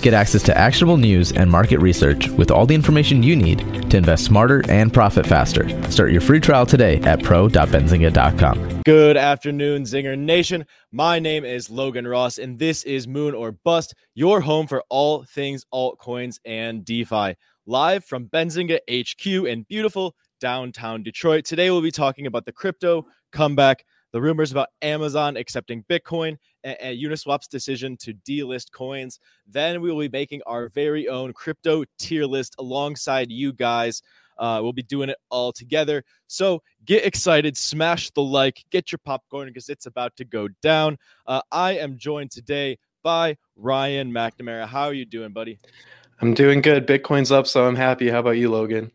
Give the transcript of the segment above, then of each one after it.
Get access to actionable news and market research with all the information you need to invest smarter and profit faster. Start your free trial today at pro.benzinga.com. Good afternoon, Zinger Nation. My name is Logan Ross, and this is Moon or Bust, your home for all things altcoins and DeFi. Live from Benzinga HQ in beautiful downtown Detroit. Today, we'll be talking about the crypto comeback the rumors about Amazon accepting Bitcoin and, Uniswap's decision to delist coins. Then we will be making our very own crypto tier list alongside you guys. Uh, we'll be doing it all together. So get excited, smash the like, get your popcorn because it's about to go down. Uh, I am joined today by Ryan McNamara. How are you doing, buddy? I'm doing good. Bitcoin's up, so I'm happy. How about you, Logan?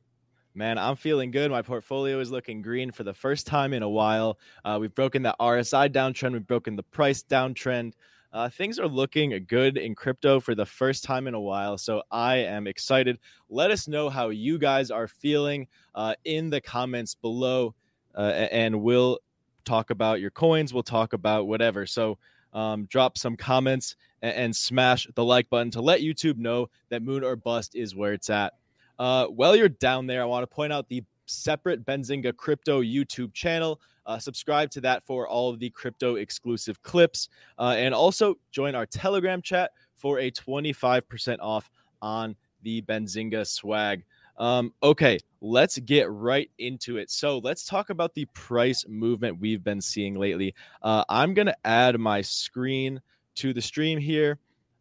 Man, I'm feeling good. My portfolio is looking green for the first time in a while. Uh, we've broken the RSI downtrend. We've broken the price downtrend. Uh, things are looking good in crypto for the first time in a while. So I am excited. Let us know how you guys are feeling uh, in the comments below, uh, and we'll talk about your coins. We'll talk about whatever. So um, drop some comments and, and smash the like button to let YouTube know that Moon or Bust is where it's at. Uh, while you're down there, I want to point out the separate Benzinga crypto YouTube channel. Uh, subscribe to that for all of the crypto exclusive clips. Uh, and also join our Telegram chat for a 25% off on the Benzinga swag. Um, okay, let's get right into it. So let's talk about the price movement we've been seeing lately. Uh, I'm going to add my screen to the stream here.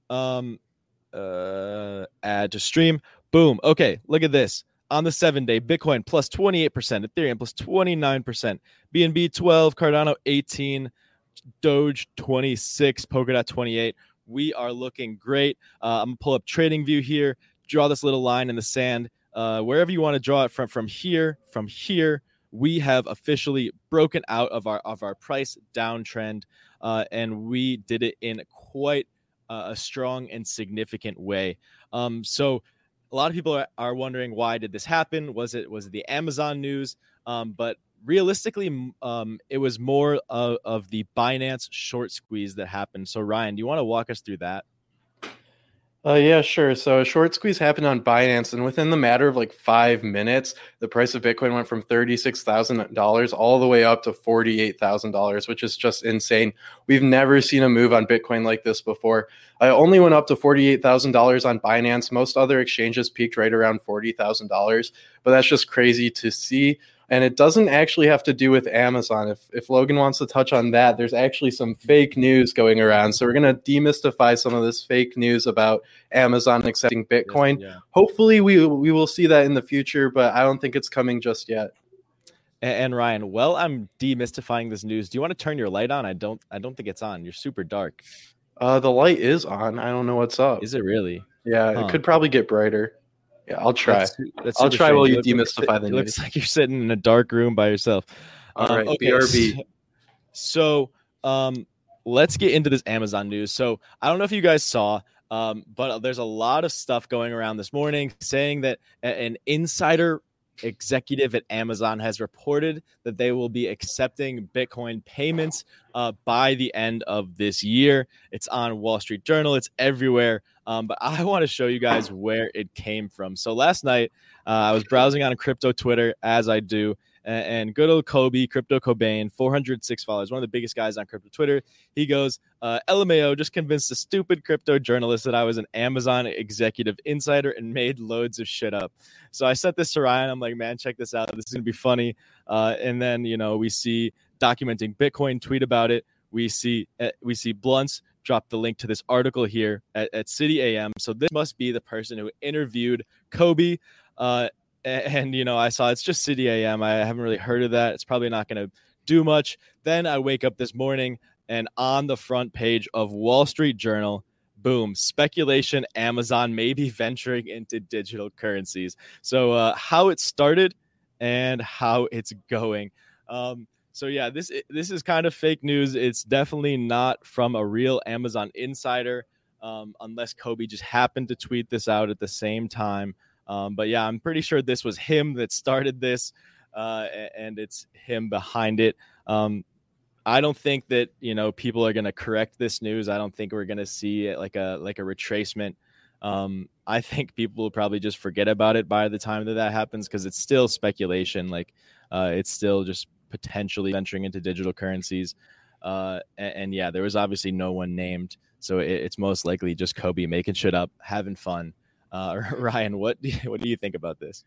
Um, uh, add to stream. Boom. Okay, look at this. On the seven day, Bitcoin plus 28%, Ethereum plus 29%, BNB 12, Cardano 18, Doge 26, Polkadot 28. We are looking great. Uh, I'm gonna pull up Trading View here, draw this little line in the sand. Uh, wherever you want to draw it from, from here, from here, we have officially broken out of our of our price downtrend, uh, and we did it in quite a strong and significant way. Um, so a lot of people are, wondering why did this happen? Was it was it the Amazon news? Um, but realistically, um, it was more of, of the Binance short squeeze that happened. So Ryan, do you want to walk us through that? Uh, yeah, sure. So a short squeeze happened on Binance, and within the matter of like five minutes, the price of Bitcoin went from thirty-six thousand dollars all the way up to forty-eight thousand dollars, which is just insane. We've never seen a move on Bitcoin like this before. I only went up to forty-eight thousand dollars on Binance. Most other exchanges peaked right around forty thousand dollars, but that's just crazy to see and it doesn't actually have to do with Amazon. If if Logan wants to touch on that, there's actually some fake news going around. So we're gonna demystify some of this fake news about Amazon accepting Bitcoin. Yeah. Hopefully, we we will see that in the future, but I don't think it's coming just yet. And, and Ryan, well, I'm demystifying this news. Do you want to turn your light on? I don't. I don't think it's on. You're super dark. Uh, the light is on. I don't know what's up. Is it really? Yeah, huh. it could probably get brighter. Yeah, I'll try. That's, that's I'll try strange. while you, you demystify the news. looks like you're sitting in a dark room by yourself. All um, right, okay. BRB. So, um, let's get into this Amazon news. So, I don't know if you guys saw, um, but there's a lot of stuff going around this morning saying that an insider executive at Amazon has reported that they will be accepting Bitcoin payments uh, by the end of this year. It's on Wall Street Journal, it's everywhere. Um, but I want to show you guys where it came from. So last night, uh, I was browsing on crypto Twitter, as I do, and, good old Cobie, Crypto Cobain, 406 followers, one of the biggest guys on crypto Twitter. He goes, uh, LMAO just convinced a stupid crypto journalist that I was an Amazon executive insider and made loads of shit up. So I sent this to Ryan. I'm like, man, check this out. This is gonna be funny. Uh, and then you know we see documenting Bitcoin tweet about it. We see uh, we see Blunts drop the link to this article here at, at City AM. So this must be the person who interviewed Cobie. Uh, and you know i saw it's just city am i haven't really heard of that it's probably not going to do much. Then i wake up this morning and on the front page of wall street journal boom speculation amazon may be venturing into digital currencies. So uh, how it started and how it's going. Um, so yeah this this is kind of fake news it's definitely not from a real amazon insider um, unless cobie just happened to tweet this out at the same time um, but yeah, I'm pretty sure this was him that started this, uh, and it's him behind it. Um, I don't think that you know people are going to correct this news. I don't think we're going to see like a like a retracement Um, I think people will probably just forget about it by the time that that happens because it's still speculation. Like uh, it's still just potentially venturing into digital currencies. Uh, and, and, yeah, there was obviously no one named, so it, it's most likely just Cobie making shit up, having fun. Uh, Ryan, what do you, what do you think about this?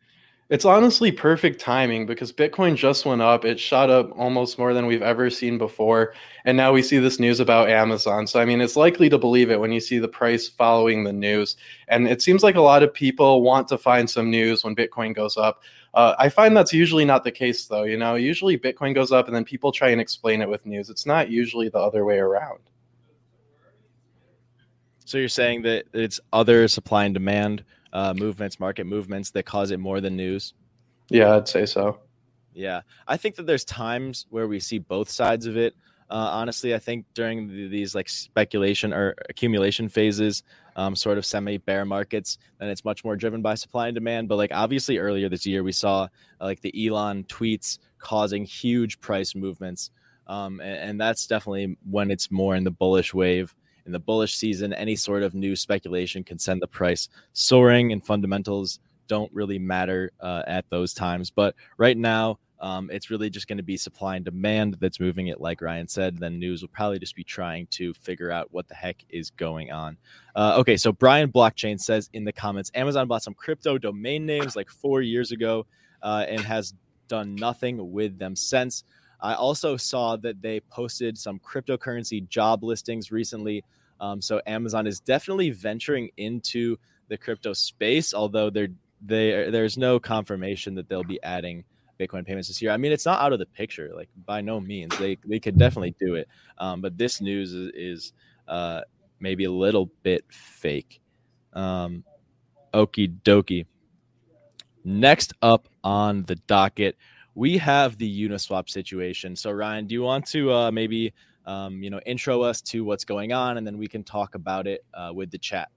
It's honestly perfect timing because Bitcoin just went up. It shot up almost more than we've ever seen before. And now we see this news about Amazon. So, I mean, it's likely to believe it when you see the price following the news. And it seems like a lot of people want to find some news when Bitcoin goes up. Uh, I find that's usually not the case, though. You know, usually Bitcoin goes up and then people try and explain it with news. It's not usually the other way around. So, you're saying that it's other supply and demand uh, movements, market movements that cause it more than news? Yeah, I'd say so. Yeah, I think that there's times where we see both sides of it. Uh, honestly, I think during the, these like speculation or accumulation phases, um, sort of semi bear markets, then it's much more driven by supply and demand. But like obviously earlier this year, we saw uh, like the Elon tweets causing huge price movements, um, and, and, that's definitely when it's more in the bullish wave in the bullish season, any sort of new speculation can send the price soaring, and fundamentals don't really matter uh, at those times. But right now, um, it's really just going to be supply and demand that's moving it, like Ryan said. Then news will probably just be trying to figure out what the heck is going on. Uh, okay, so Brian Blockchain says in the comments Amazon bought some crypto domain names like four years ago uh, and has done nothing with them since. I also saw that they posted some cryptocurrency job listings recently. Um, so Amazon is definitely venturing into the crypto space, although they there's no confirmation that they'll be adding Bitcoin payments this year. I mean, it's not out of the picture, like by no means. They they could definitely do it, um, but this news is, is uh, maybe a little bit fake. Um, okie dokie. Next up on the docket, we have the Uniswap situation. So Ryan, do you want to uh, maybe um, you know intro us to what's going on, and then we can talk about it uh, with the chat?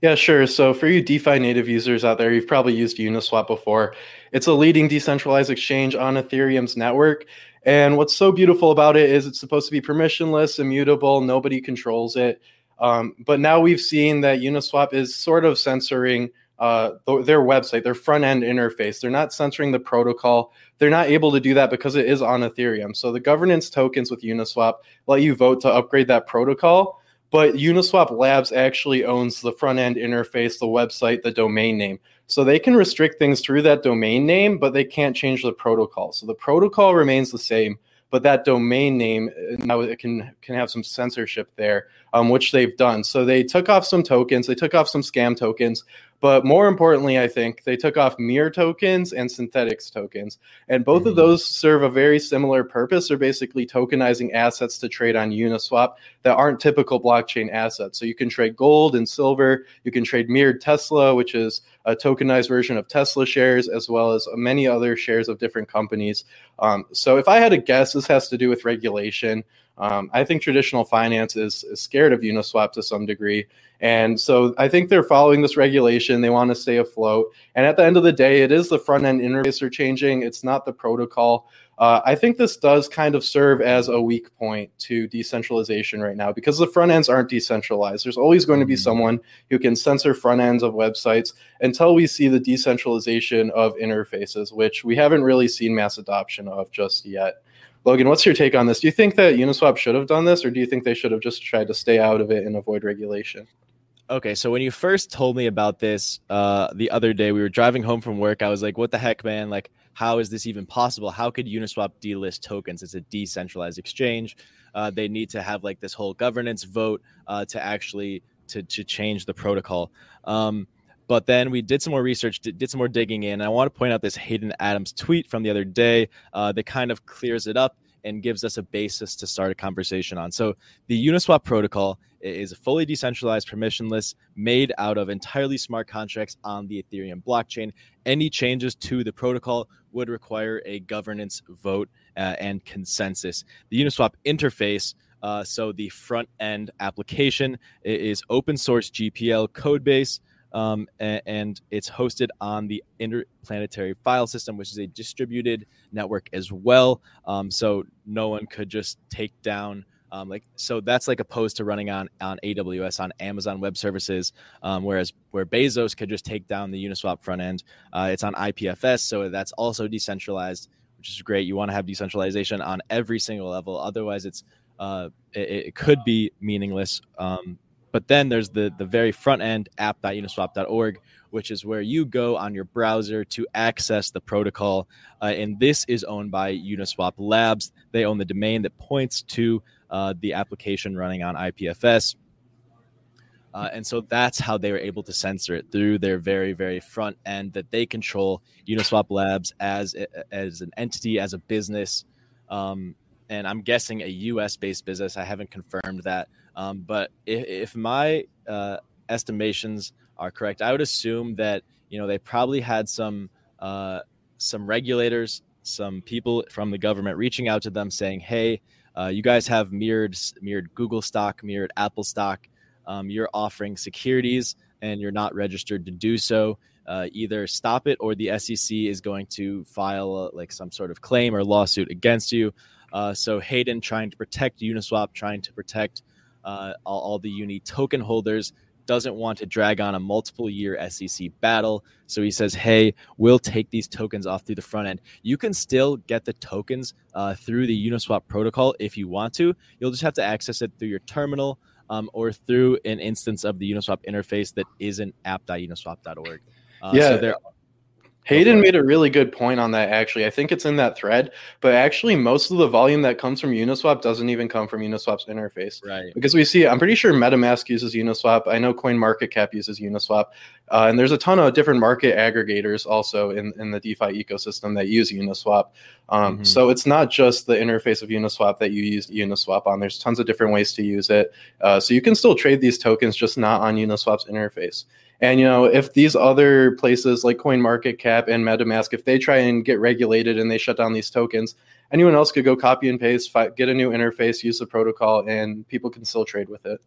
Yeah, sure. So for you DeFi native users out there, you've probably used Uniswap before. It's a leading decentralized exchange on Ethereum's network. And what's so beautiful about it is it's supposed to be permissionless, immutable, nobody controls it. Um, but now we've seen that Uniswap is sort of censoring uh, their website, their front end interface. They're not censoring the protocol. They're not able to do that because it is on Ethereum. So the governance tokens with Uniswap let you vote to upgrade that protocol. But Uniswap Labs actually owns the front end interface, the website, the domain name. So they can restrict things through that domain name, but they can't change the protocol. So the protocol remains the same but that domain name uh, now it can can have some censorship there, um, which they've done. So they took off some tokens, they took off some scam tokens, but more importantly, I think they took off mirror tokens and Synthetix tokens. And both mm-hmm. of those serve a very similar purpose. They're basically tokenizing assets to trade on Uniswap that aren't typical blockchain assets. So you can trade gold and silver. You can trade mirrored Tesla, which is a tokenized version of Tesla shares, as well as many other shares of different companies. Um, so if I had to guess, this has to do with regulation. Um, I think traditional finance is, is scared of Uniswap to some degree. And so I think they're following this regulation. They want to stay afloat. And at the end of the day, it is the front end interface they're changing, it's not the protocol. Uh, I think this does kind of serve as a weak point to decentralization right now because the front ends aren't decentralized. There's always going to be mm-hmm. someone who can censor front ends of websites until we see the decentralization of interfaces, which we haven't really seen mass adoption of just yet. Logan, what's your take on this? Do you think that Uniswap should have done this, or do you think they should have just tried to stay out of it and avoid regulation? Okay, so when you first told me about this uh, the other day, we were driving home from work. I was like, "What the heck, man? Like, how is this even possible? How could Uniswap delist tokens? It's a decentralized exchange. Uh, they need to have like this whole governance vote uh, to actually to to change the protocol." Um, but then we did some more research, did, did, some more digging in. I want to point out this Hayden Adams tweet from the other day uh, that kind of clears it up and gives us a basis to start a conversation on. So the Uniswap protocol is a fully decentralized, permissionless, made out of entirely smart contracts on the Ethereum blockchain. Any changes to the protocol would require a governance vote uh, and consensus. The Uniswap interface. Uh, so the front end application is open source GPL code base um, and, and, it's hosted on the interplanetary file system, which is a distributed network as well. Um, so no one could just take down Um, like so, that's like opposed to running on on AWS on Amazon Web Services, um, whereas where Bezos could just take down the Uniswap front end, uh, it's on IPFS, so that's also decentralized, which is great. You want to have decentralization on every single level, otherwise it's uh, it, it, could be meaningless. Um, but then there's the the very front end app.uniswap.org, which is where you go on your browser to access the protocol. Uh, and this is owned by Uniswap Labs. They own the domain that points to uh, the application running on IPFS. Uh, and so that's how they were able to censor it through their very, very front end that they control Uniswap Labs as as an entity, as a business, um, and I'm guessing a U.S. based business. I haven't confirmed that, um, but if, if my uh, estimations are correct, I would assume that you know they probably had some uh, some regulators, some people from the government reaching out to them saying, "Hey, uh, you guys have mirrored mirrored Google stock, mirrored Apple stock. Um, you're offering securities and you're not registered to do so. Uh, either stop it or the SEC is going to file like some sort of claim or lawsuit against you. Uh, so Hayden trying to protect Uniswap, trying to protect uh, all, all, the Uni token holders, doesn't want to drag on a multiple year SEC battle. So he says, hey, we'll take these tokens off through the front end. You can still get the tokens uh, through the Uniswap protocol if you want to. You'll just have to access it through your terminal um, or through an instance of the Uniswap interface that isn't app.uniswap.org. Uh, yeah. So there Hayden made a really good point on that, actually. I think it's in that thread, but actually, most of the volume that comes from Uniswap doesn't even come from Uniswap's interface. Right. Because we see, I'm pretty sure MetaMask uses Uniswap. I know CoinMarketCap uses Uniswap. Uh, and there's a ton of different market aggregators also in, in the DeFi ecosystem that use Uniswap. Um, mm-hmm. So it's not just the interface of Uniswap that you use Uniswap on. There's tons of different ways to use it. Uh, so you can still trade these tokens, just not on Uniswap's interface. And you know, if these other places like CoinMarketCap and MetaMask, if they try and get regulated and they shut down these tokens, anyone else could go copy and paste, get a new interface, use the protocol, and people can still trade with it.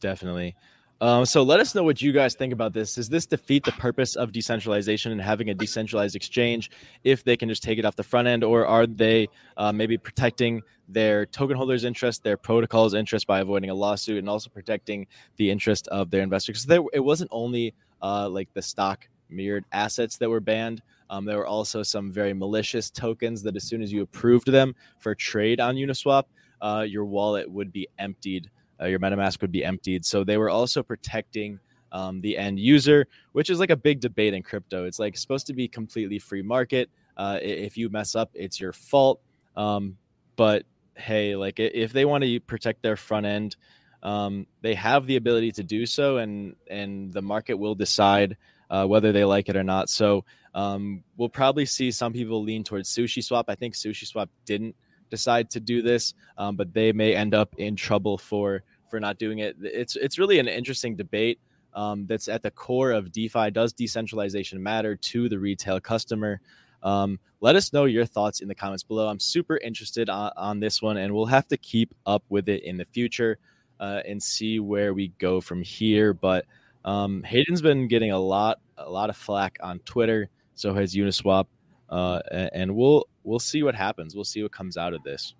Definitely. Um, so let us know what you guys think about this. Does this defeat the purpose of decentralization and having a decentralized exchange if they can just take it off the front end, or are they uh, maybe protecting their token holders' interest, their protocol's interest by avoiding a lawsuit, and also protecting the interest of their investors? Because it wasn't only uh, like the stock mirrored assets that were banned. Um, there were also some very malicious tokens that, as soon as you approved them for trade on Uniswap, uh, your wallet would be emptied uh, your MetaMask would be emptied. So they were also protecting um, the end user, which is like a big debate in crypto. It's like supposed to be completely free market. Uh, if you mess up, it's your fault. Um, but hey, like if they want to protect their front end, um, they have the ability to do so, and and the market will decide uh, whether they like it or not. So um, we'll probably see some people lean towards Sushi Swap. I think Sushi Swap didn't decide to do this, um, but they may end up in trouble for for not doing it. It's it's really an interesting debate um, that's at the core of DeFi. Does decentralization matter to the retail customer? Um, let us know your thoughts in the comments below. I'm super interested on, on this one, and we'll have to keep up with it in the future uh, and see where we go from here. But um, Hayden's been getting a lot a lot of flack on Twitter. So has Uniswap, uh, and we'll we'll see what happens. We'll see what comes out of this.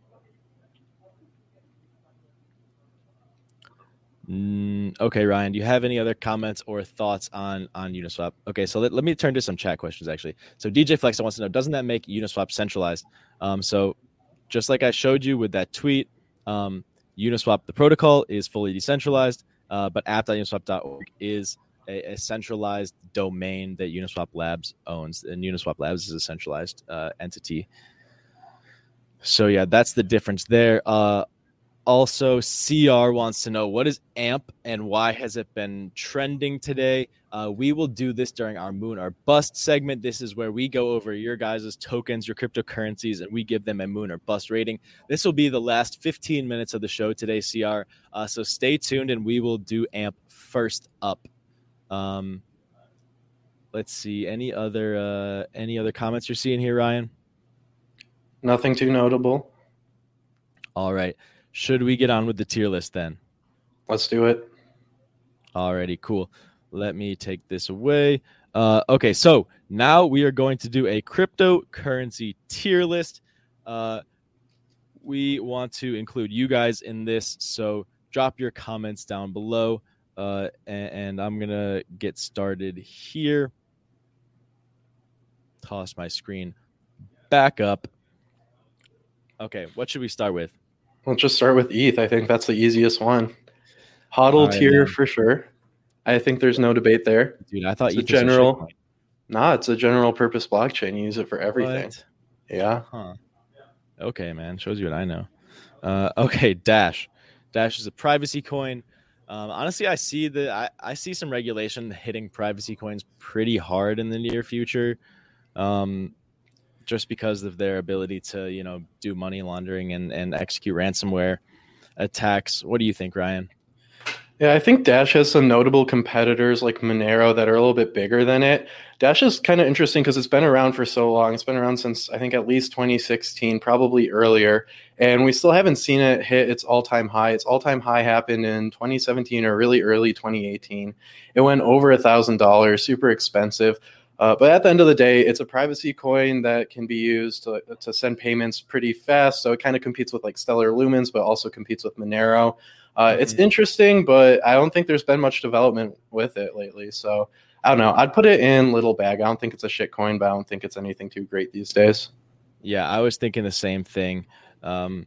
Mm, okay, Ryan, do you have any other comments or thoughts on on Uniswap? Okay, so let, let me turn to some chat questions actually. So DJ Flex wants to know, doesn't that make Uniswap centralized? Um, so just like I showed you with that tweet, um, Uniswap, the protocol is fully decentralized, uh, but app.uniswap.org is a, a, centralized domain that Uniswap Labs owns, and Uniswap Labs is a centralized uh, entity. So yeah, that's the difference there. Uh, also, CR wants to know what is AMP and why has it been trending today? Uh, we will do this during our moon or bust segment. This is where we go over your guys' tokens, your cryptocurrencies, and we give them a moon or bust rating. This will be the last 15 minutes of the show today, CR. Uh, so stay tuned and we will do AMP first up. Um, let's see any other uh, any other comments you're seeing here, Ryan? Nothing too notable. All right. Should we get on with the tier list then? Let's do it. Alrighty, cool. Let me take this away. Uh, okay, so now we are going to do a cryptocurrency tier list. Uh, we want to include you guys in this. So drop your comments down below. Uh, and, and I'm going to get started here. Toss my screen back up. Okay, what should we start with? Let's just start with ETH. I think that's the easiest one. HODL right, tier man. for sure. I think there's no debate there. Dude, I thought it's a general. Nah, it's a general purpose blockchain. You use it for everything. What? Yeah. Huh. Okay, man. Shows you what I know. Uh, okay, Dash. Dash is a privacy coin. Um, honestly, I see the I, I see some regulation hitting privacy coins pretty hard in the near future, um, just because of their ability to you know do money laundering and and execute ransomware attacks. What do you think, Ryan? Yeah, I think Dash has some notable competitors like Monero that are a little bit bigger than it. Dash is kind of interesting because it's been around for so long. It's been around since I think at least 2016, probably earlier, and we still haven't seen it hit its all-time high. Its all-time high happened in 2017 or really early 2018. It went over a thousand dollars, super expensive. Uh, but at the end of the day, it's a privacy coin that can be used to, to send payments pretty fast. So it kind of competes with like Stellar Lumens, but also competes with Monero. Uh, it's mm-hmm. interesting, but I don't think there's been much development with it lately. So I don't know. I'd put it in little bag. I don't think it's a shit coin, but I don't think it's anything too great these days. Yeah, I was thinking the same thing. Um,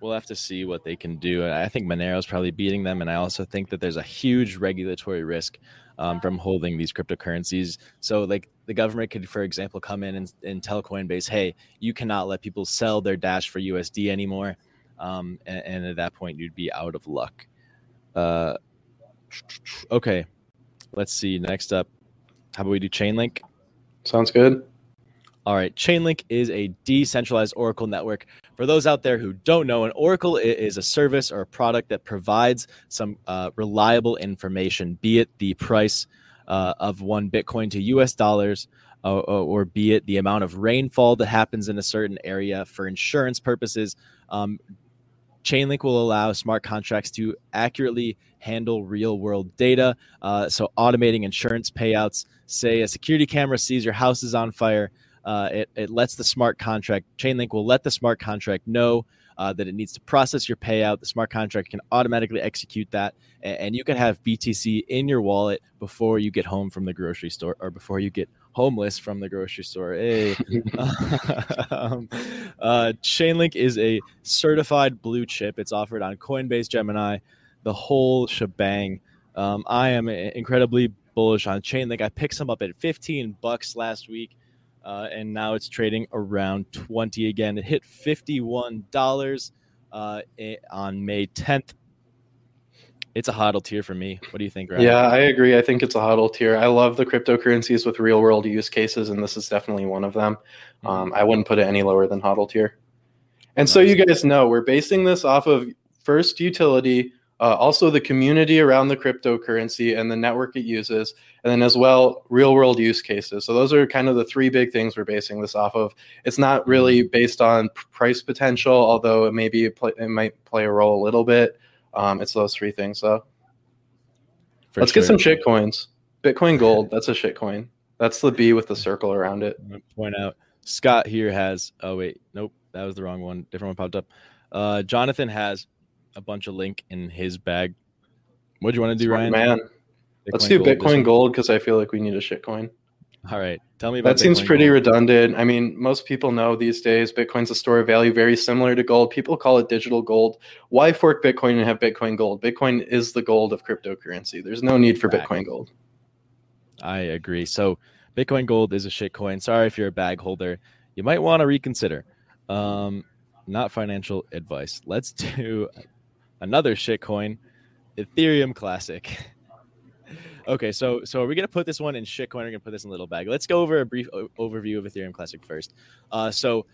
we'll have to see what they can do. I think Monero is probably beating them, and I also think that there's a huge regulatory risk um, from holding these cryptocurrencies. So, like the government could, for example, come in and, and tell Coinbase, "Hey, you cannot let people sell their Dash for USD anymore." Um, and, and, at that point you'd be out of luck. Uh, okay, let's see. Next up, how about we do Chainlink? Sounds good. All right, Chainlink is a decentralized Oracle network. For those out there who don't know, an Oracle is a service or a product that provides some uh, reliable information, be it the price uh, of one Bitcoin to US dollars, uh, or be it the amount of rainfall that happens in a certain area for insurance purposes, um, Chainlink will allow smart contracts to accurately handle real world data. Uh, so, automating insurance payouts. Say a security camera sees your house is on fire. Uh, it, it lets the smart contract, Chainlink will let the smart contract know uh, that it needs to process your payout. The smart contract can automatically execute that. And, and you can have BTC in your wallet before you get home from the grocery store or before you get homeless from the grocery store. Hey, um, uh, Chainlink is a certified blue chip. It's offered on Coinbase, Gemini, the whole shebang. Um, I am incredibly bullish on Chainlink. I picked some up at 15 bucks last week, uh, and now it's trading around 20 again. It hit 51 dollars uh, on May 10th it's a hodl tier for me. What do you think, Ryan? Yeah, I agree. I think it's a hodl tier. I love the cryptocurrencies with real world use cases, and this is definitely one of them. Mm-hmm. Um, I wouldn't put it any lower than hodl tier. And nice. so you guys know we're basing this off of first utility, uh, also the community around the cryptocurrency and the network it uses, and then as well real world use cases. So those are kind of the three big things we're basing this off of. It's not really mm-hmm. based on price potential, although it maybe it might play a role a little bit. Um, it's those three things though. For Let's sure. get some shit coins. Bitcoin Gold. That's a shit coin. That's the B with the circle around it. Point out. Scott here has. Oh wait, nope, that was the wrong one. Different one popped up. Uh, Jonathan has a bunch of link in his bag. What do you want to do, Ryan? Man, Bitcoin let's do Bitcoin Gold because I feel like we need a shit coin. All right. Tell me about that. seems pretty gold. redundant. I mean, most people know these days Bitcoin's a store of value very similar to gold. People call it digital gold. Why fork Bitcoin and have Bitcoin gold? Bitcoin is the gold of cryptocurrency. There's no need for Bitcoin gold. I agree. So, Bitcoin gold is a shit coin. Sorry if you're a bag holder. You might want to reconsider. Um, not financial advice. Let's do another shit coin, Ethereum Classic. Okay, so so are we gonna put this one in shitcoin? We're gonna put this in a little bag. Let's go over a brief o- overview of Ethereum Classic first. Uh, so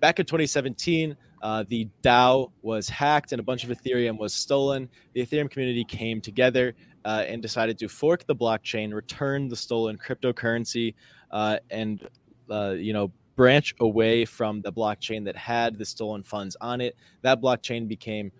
back in 2017, uh, the DAO was hacked and a bunch of Ethereum was stolen. The Ethereum community came together uh, and decided to fork the blockchain, return the stolen cryptocurrency, uh, and uh, you know branch away from the blockchain that had the stolen funds on it. That blockchain became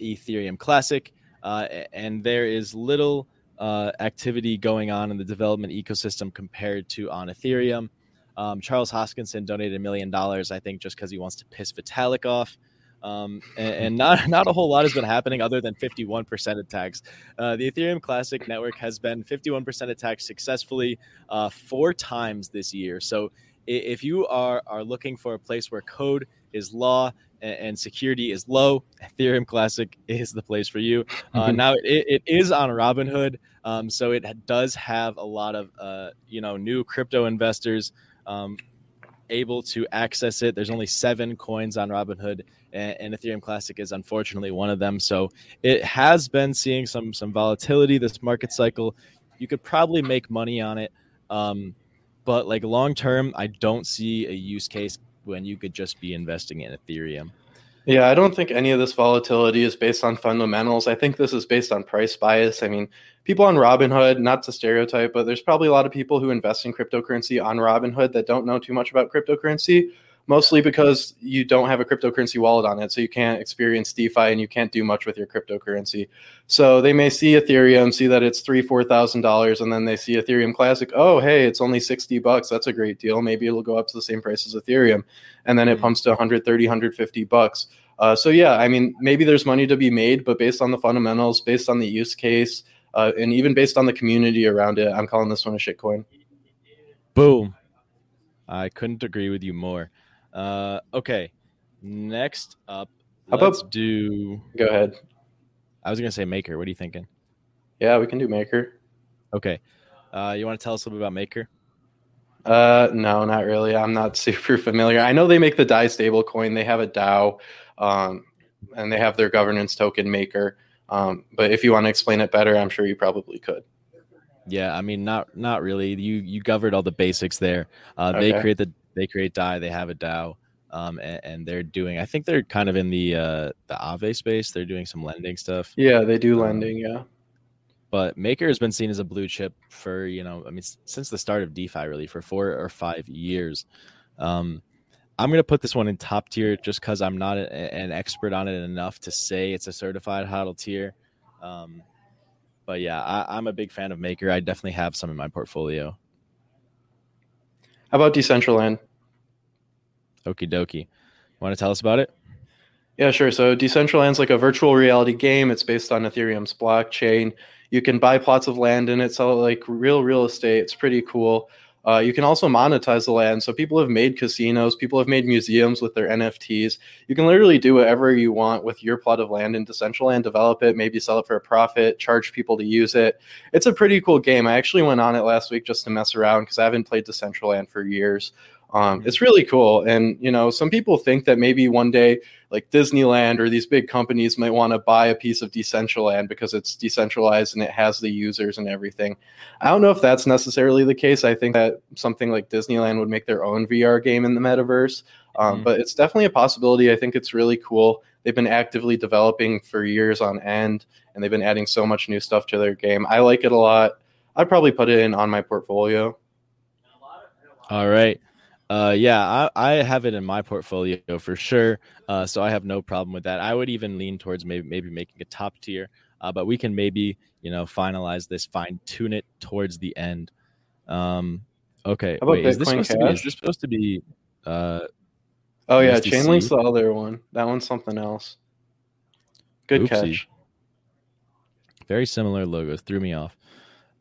Ethereum Classic, uh, and there is little uh, activity going on in the development ecosystem compared to on Ethereum. Um, Charles Hoskinson donated a million dollars, I think, just because he wants to piss Vitalik off. Um, and, and, not not a whole lot has been happening other than 51% attacks. Uh, the Ethereum Classic network has been 51% attacked successfully uh, four times this year. So if you are are looking for a place where code is law and, security is low, Ethereum Classic is the place for you. Uh, now it, it is on Robinhood, um, so it does have a lot of uh, you know new crypto investors. Um, able to access it. There's only seven coins on Robinhood, and, and, Ethereum Classic is unfortunately one of them. So it has been seeing some some volatility this market cycle. You could probably make money on it, um, but like long term, I don't see a use case when you could just be investing in Ethereum. Yeah, I don't think any of this volatility is based on fundamentals. I think this is based on price bias. I mean, people on Robinhood, not to stereotype, but there's probably a lot of people who invest in cryptocurrency on Robinhood that don't know too much about cryptocurrency mostly because you don't have a cryptocurrency wallet on it. So you can't experience DeFi and you can't do much with your cryptocurrency. So they may see Ethereum, see that it's three, four thousand dollars, and then they see Ethereum Classic. Oh, hey, it's only 60 bucks. That's a great deal. Maybe it'll go up to the same price as Ethereum. And then it mm-hmm. pumps to 130, 150 bucks. Uh, so yeah, I mean, maybe there's money to be made, but based on the fundamentals, based on the use case, uh, and even based on the community around it, I'm calling this one a shitcoin. Boom. I couldn't agree with you more. Uh, okay. Next up, How let's about, do. Go ahead. I was gonna say Maker. What are you thinking? Yeah, we can do Maker. Okay. Uh, you want to tell us a little bit about Maker? Uh, no, not really. I'm not super familiar. I know they make the Dai stable coin. They have a DAO, um, and they have their governance token Maker. Um, but if you want to explain it better, I'm sure you probably could. Yeah, I mean, not not really. You you covered all the basics there. Uh, okay. They create the they create Dai. They have a DAO, um, and, and, they're doing. I think they're kind of in the uh, the Aave space. They're doing some lending stuff. Yeah, they do um, lending. Yeah. But Maker has been seen as a blue chip for you know, I mean, since the start of DeFi, really for four or five years. Um, I'm gonna put this one in top tier just because I'm not a, an expert on it enough to say it's a certified HODL tier. Um, but yeah, I, I'm a big fan of Maker. I definitely have some in my portfolio. How about Decentraland? Okie dokie. Want to tell us about it? Yeah, sure. So Decentraland's like a virtual reality game. It's based on Ethereum's blockchain. You can buy plots of land in it, sell it like real real estate. It's pretty cool. Uh, you can also monetize the land. So people have made casinos, people have made museums with their NFTs. You can literally do whatever you want with your plot of land in Decentraland, develop it, maybe sell it for a profit, charge people to use it. It's a pretty cool game. I actually went on it last week just to mess around because I haven't played Decentraland for years. Um, it's really cool. And, you know, some people think that maybe one day, like Disneyland or these big companies might want to buy a piece of Decentraland because it's decentralized and it has the users and everything. I don't know if that's necessarily the case. I think that something like Disneyland would make their own VR game in the metaverse. Um, mm. But it's definitely a possibility. I think it's really cool. They've been actively developing for years on end, and they've been adding so much new stuff to their game. I like it a lot. I'd probably put it in on my portfolio. All right. Uh, yeah, I, I have it in my portfolio for sure. Uh, so I have no problem with that. I would even lean towards maybe maybe making a top tier. Uh, but we can maybe you know finalize this, fine tune it towards the end. Um, okay, wait, is this supposed Cash? to be? Is this supposed to be? Uh, oh yeah, Chainlink's the other one. That one's something else. Good Oopsie. catch. Very similar logos. Threw me off.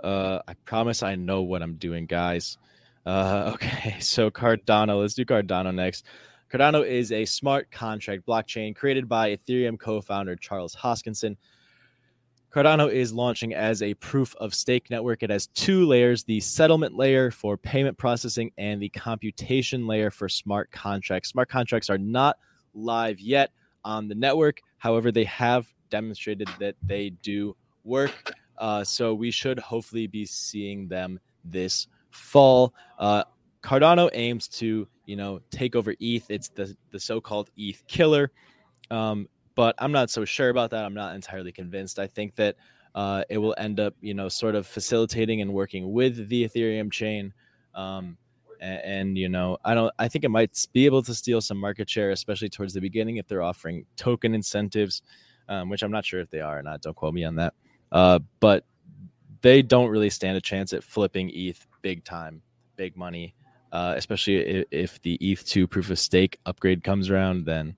Uh, I promise I know what I'm doing, guys. Uh, okay, so Cardano. Let's do Cardano next. Cardano is a smart contract blockchain created by Ethereum co-founder Charles Hoskinson. Cardano is launching as a proof of stake network. It has two layers the settlement layer for payment processing and the computation layer for smart contracts. Smart contracts are not live yet on the network. However, they have demonstrated that they do work. Uh, so we should hopefully be seeing them this fall. Uh, Cardano aims to, you know, take over ETH. It's the the so-called ETH killer, um, but I'm not so sure about that. I'm not entirely convinced. I think that uh, it will end up, you know, sort of facilitating and working with the Ethereum chain. Um, and, and, you know, I don't. I think it might be able to steal some market share, especially towards the beginning, if they're offering token incentives, um, which I'm not sure if they are or not. Don't quote me on that. Uh, but they don't really stand a chance at flipping ETH big time, big money. Uh, especially if, if, the ETH2 proof of stake upgrade comes around, then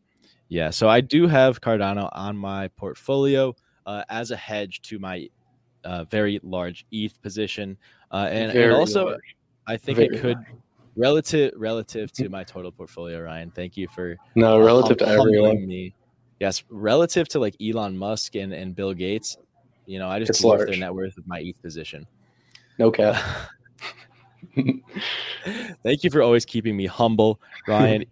Yeah, so I do have Cardano on my portfolio uh, as a hedge to my uh, very large ETH position, uh, and, and, also large. I think very it could large. relative relative to my total portfolio. Ryan, thank you for no relative to everyone. Me. Yes, relative to like Elon Musk and, and Bill Gates, you know, I just love their net worth with my ETH position. No cap. Thank you for always keeping me humble, Ryan.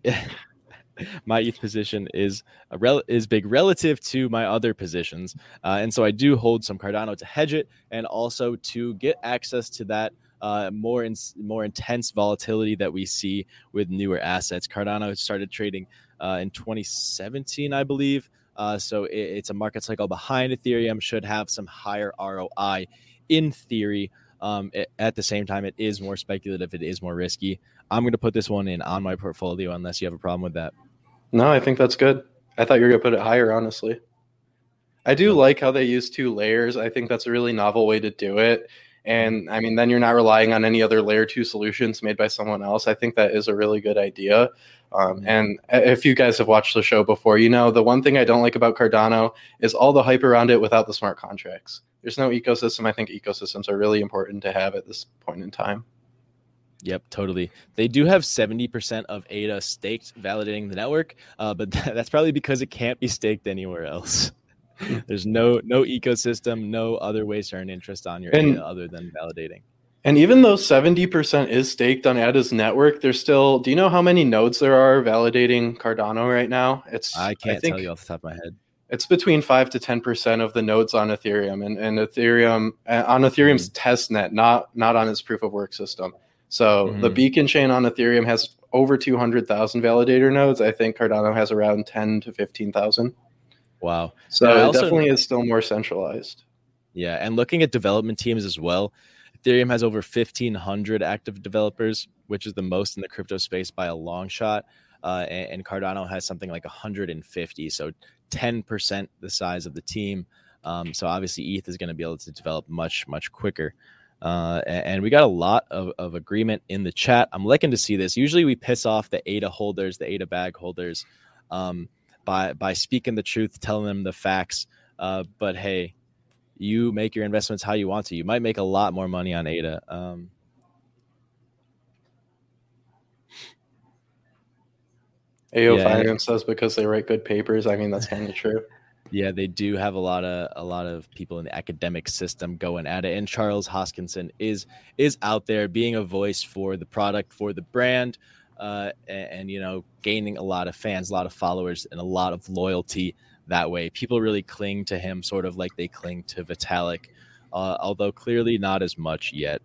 my ETH position is rel- is big relative to my other positions, uh, and so I do hold some Cardano to hedge it, and also to get access to that uh, more in, more intense volatility that we see with newer assets. Cardano started trading uh, in 2017, I believe. Uh, so it, it's a market cycle behind Ethereum, should have some higher ROI in theory. Um, it, at the same time, it is more speculative, it is more risky. I'm going to put this one in on my portfolio unless you have a problem with that. No, I think that's good. I thought you were going to put it higher, honestly. I do like how they use two layers. I think that's a really novel way to do it. And I mean, then you're not relying on any other layer two solutions made by someone else. I think that is a really good idea. Um, mm-hmm. and if you guys have watched the show before, you know the one thing I don't like about Cardano is all the hype around it without the smart contracts. There's no ecosystem. I think ecosystems are really important to have at this point in time. Yep, totally. They do have 70% of ADA staked validating the network, uh, but that's probably because it can't be staked anywhere else. There's no no ecosystem, no other ways to earn interest on your and, ADA other than validating. And even though 70% is staked on ADA's network, there's still do you know how many nodes there are validating Cardano right now? It's I can't I think, tell you off the top of my head. It's between five to ten percent of the nodes on Ethereum and, and Ethereum uh, on Ethereum's mm-hmm. test net, not not on its proof of work system. So mm-hmm. the beacon chain on Ethereum has over 200,000 validator nodes. I think Cardano has around 10 to 15,000. Wow. So it definitely is still more centralized. Yeah. And looking at development teams as well, Ethereum has over 1,500 active developers, which is the most in the crypto space by a long shot. Uh, and, and, Cardano has something like 150, so 10% the size of the team. Um, so obviously, ETH is going to be able to develop much, much quicker. Uh, and we got a lot of, of agreement in the chat. I'm liking to see this. Usually, we piss off the ADA holders, the ADA bag holders, um, by by speaking the truth, telling them the facts. Uh, but hey, you make your investments how you want to. You might make a lot more money on ADA. Um, AO yeah, Finance says because they write good papers. I mean, that's kind of true. Yeah, they do have a lot of a lot of people in the academic system going at it, and Charles Hoskinson is is out there being a voice for the product, for the brand, uh, and, and, you know, gaining a lot of fans, a lot of followers, and a lot of loyalty that way. People really cling to him, sort of like they cling to Vitalik, uh, although clearly not as much yet.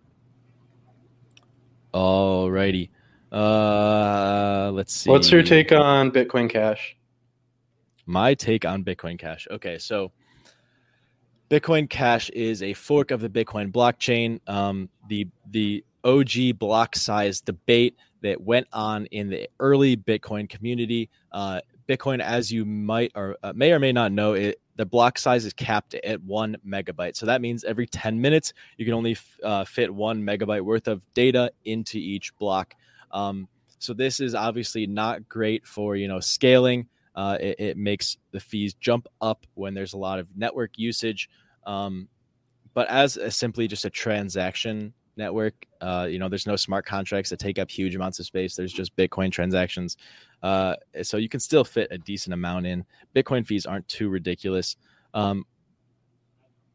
Alrighty, uh, let's see. What's your take on Bitcoin Cash? my take on Bitcoin Cash. Okay, so Bitcoin Cash is a fork of the Bitcoin blockchain. Um, the the OG block size debate that went on in the early Bitcoin community. Uh, Bitcoin, as you might or uh, may or may not know, it the block size is capped at one megabyte. So that means every 10 minutes you can only f- uh, fit one megabyte worth of data into each block. Um, so this is obviously not great for you know scaling uh, it, it, makes the fees jump up when there's a lot of network usage. Um, but as a, simply just a transaction network, uh, you know, there's no smart contracts that take up huge amounts of space. There's just Bitcoin transactions. Uh, so you can still fit a decent amount in. Bitcoin fees aren't too ridiculous. Um,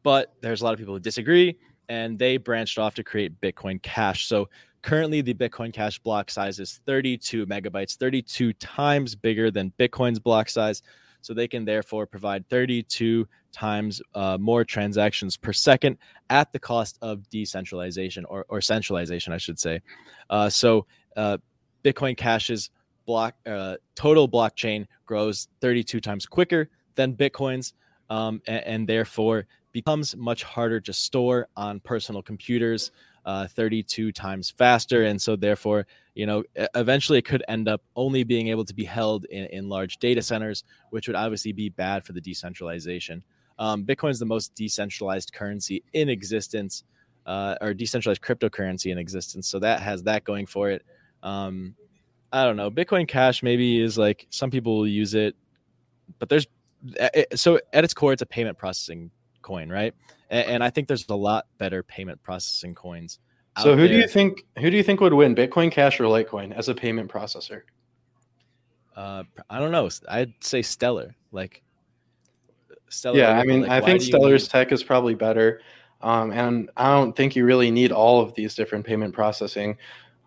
but there's a lot of people who disagree and they branched off to create Bitcoin Cash. So Currently, the Bitcoin Cash block size is 32 megabytes, 32 times bigger than Bitcoin's block size. So they can therefore provide 32 times uh, more transactions per second at the cost of decentralization or, or centralization, I should say. Uh, so uh, Bitcoin Cash's block uh, total blockchain grows 32 times quicker than Bitcoin's, um, and, and therefore becomes much harder to store on personal computers uh, 32 times faster. And so, therefore, you know, eventually it could end up only being able to be held in, in large data centers, which would obviously be bad for the decentralization. Um, Bitcoin is the most decentralized currency in existence, uh, or decentralized cryptocurrency in existence. So that has that going for it. Um, I don't know. Bitcoin Cash maybe is like some people will use it but there's so at its core, it's a payment processing coin, right? And, and I think there's a lot better payment processing coins. So who there. do you think who do you think would win, Bitcoin Cash or Litecoin as a payment processor? Uh, I don't know. I'd say Stellar. Like Stellar. Yeah, I mean, like, I think Stellar's need... tech is probably better. Um, and I don't think you really need all of these different payment processing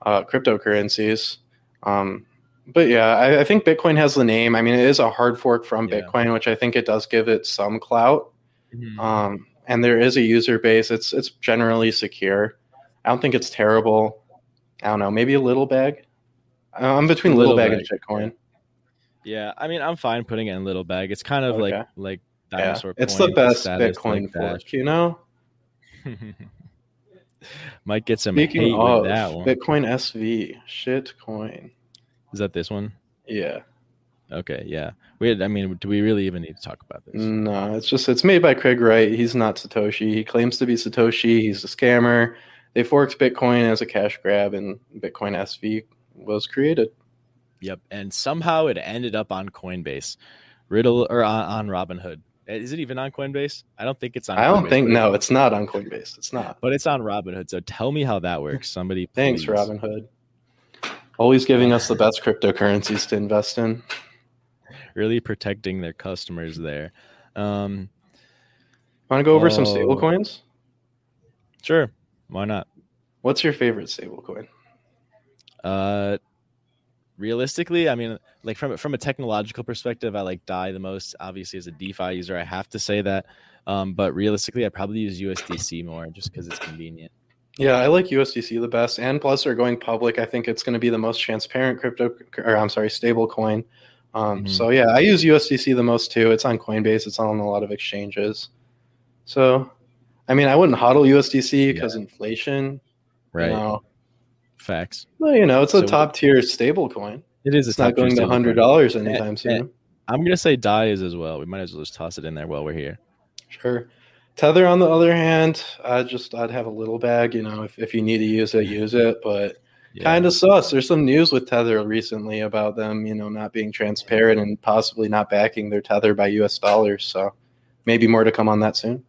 uh, cryptocurrencies. Um, but yeah, I, I, think Bitcoin has the name. I mean, it is a hard fork from yeah. Bitcoin, which I think it does give it some clout. Mm-hmm. Um, and there is a user base. It's it's generally secure. I don't think it's terrible. I don't know, maybe a little bag. I'm between little, little bag, bag, and Bitcoin. Yeah, I mean, I'm fine putting it in little bag. It's kind of okay. like like dinosaur. Yeah. It's the best Bitcoin like fork, you know. Might get some Speaking hate of, with that one. Bitcoin SV, shit coin. Is that this one? Yeah. Okay, yeah. We I mean, do we really even need to talk about this? No, it's just it's made by Craig Wright. He's not Satoshi. He claims to be Satoshi. He's a scammer. They forked Bitcoin as a cash grab, and Bitcoin SV was created. Yep, and somehow it ended up on Coinbase, Riddle or on, on Robinhood. Eh, is it even on Coinbase? I don't think it's on. I don't Coinbase, think no, it's not on Coinbase. It's not. But it's on Robinhood. So tell me how that works. Somebody. Thanks, Robinhood. Always giving us the best cryptocurrencies to invest in. Really protecting their customers there. Um, Want to go over oh, some stable coins? Sure. Why not? What's your favorite stable coin? Uh, realistically, I mean, like from from a technological perspective, I like Dai the most. Obviously, as a DeFi user, I have to say that. Um, but realistically, I probably use USDC more just because it's convenient. Yeah, I like USDC the best, and plus they're going public. I think it's going to be the most transparent crypto, or I'm sorry, stable coin. Um, mm-hmm. So yeah, I use USDC the most too. It's on Coinbase. It's on a lot of exchanges. So, I mean, I wouldn't hodl USDC because yeah. inflation. Right. You know, Facts. Well, you know, it's a top tier stable coin. It is. It's not going to hundred dollars anytime soon. And I'm gonna say Dai is as well. We might as well just toss it in there while we're here. Sure. Tether, on the other hand, I just I'd have a little bag. You know, if, if you need to use it, use it. But yeah. kind of sus. There's some news with Tether recently about them, you know, not being transparent and possibly not backing their Tether by U.S. dollars. So maybe more to come on that soon.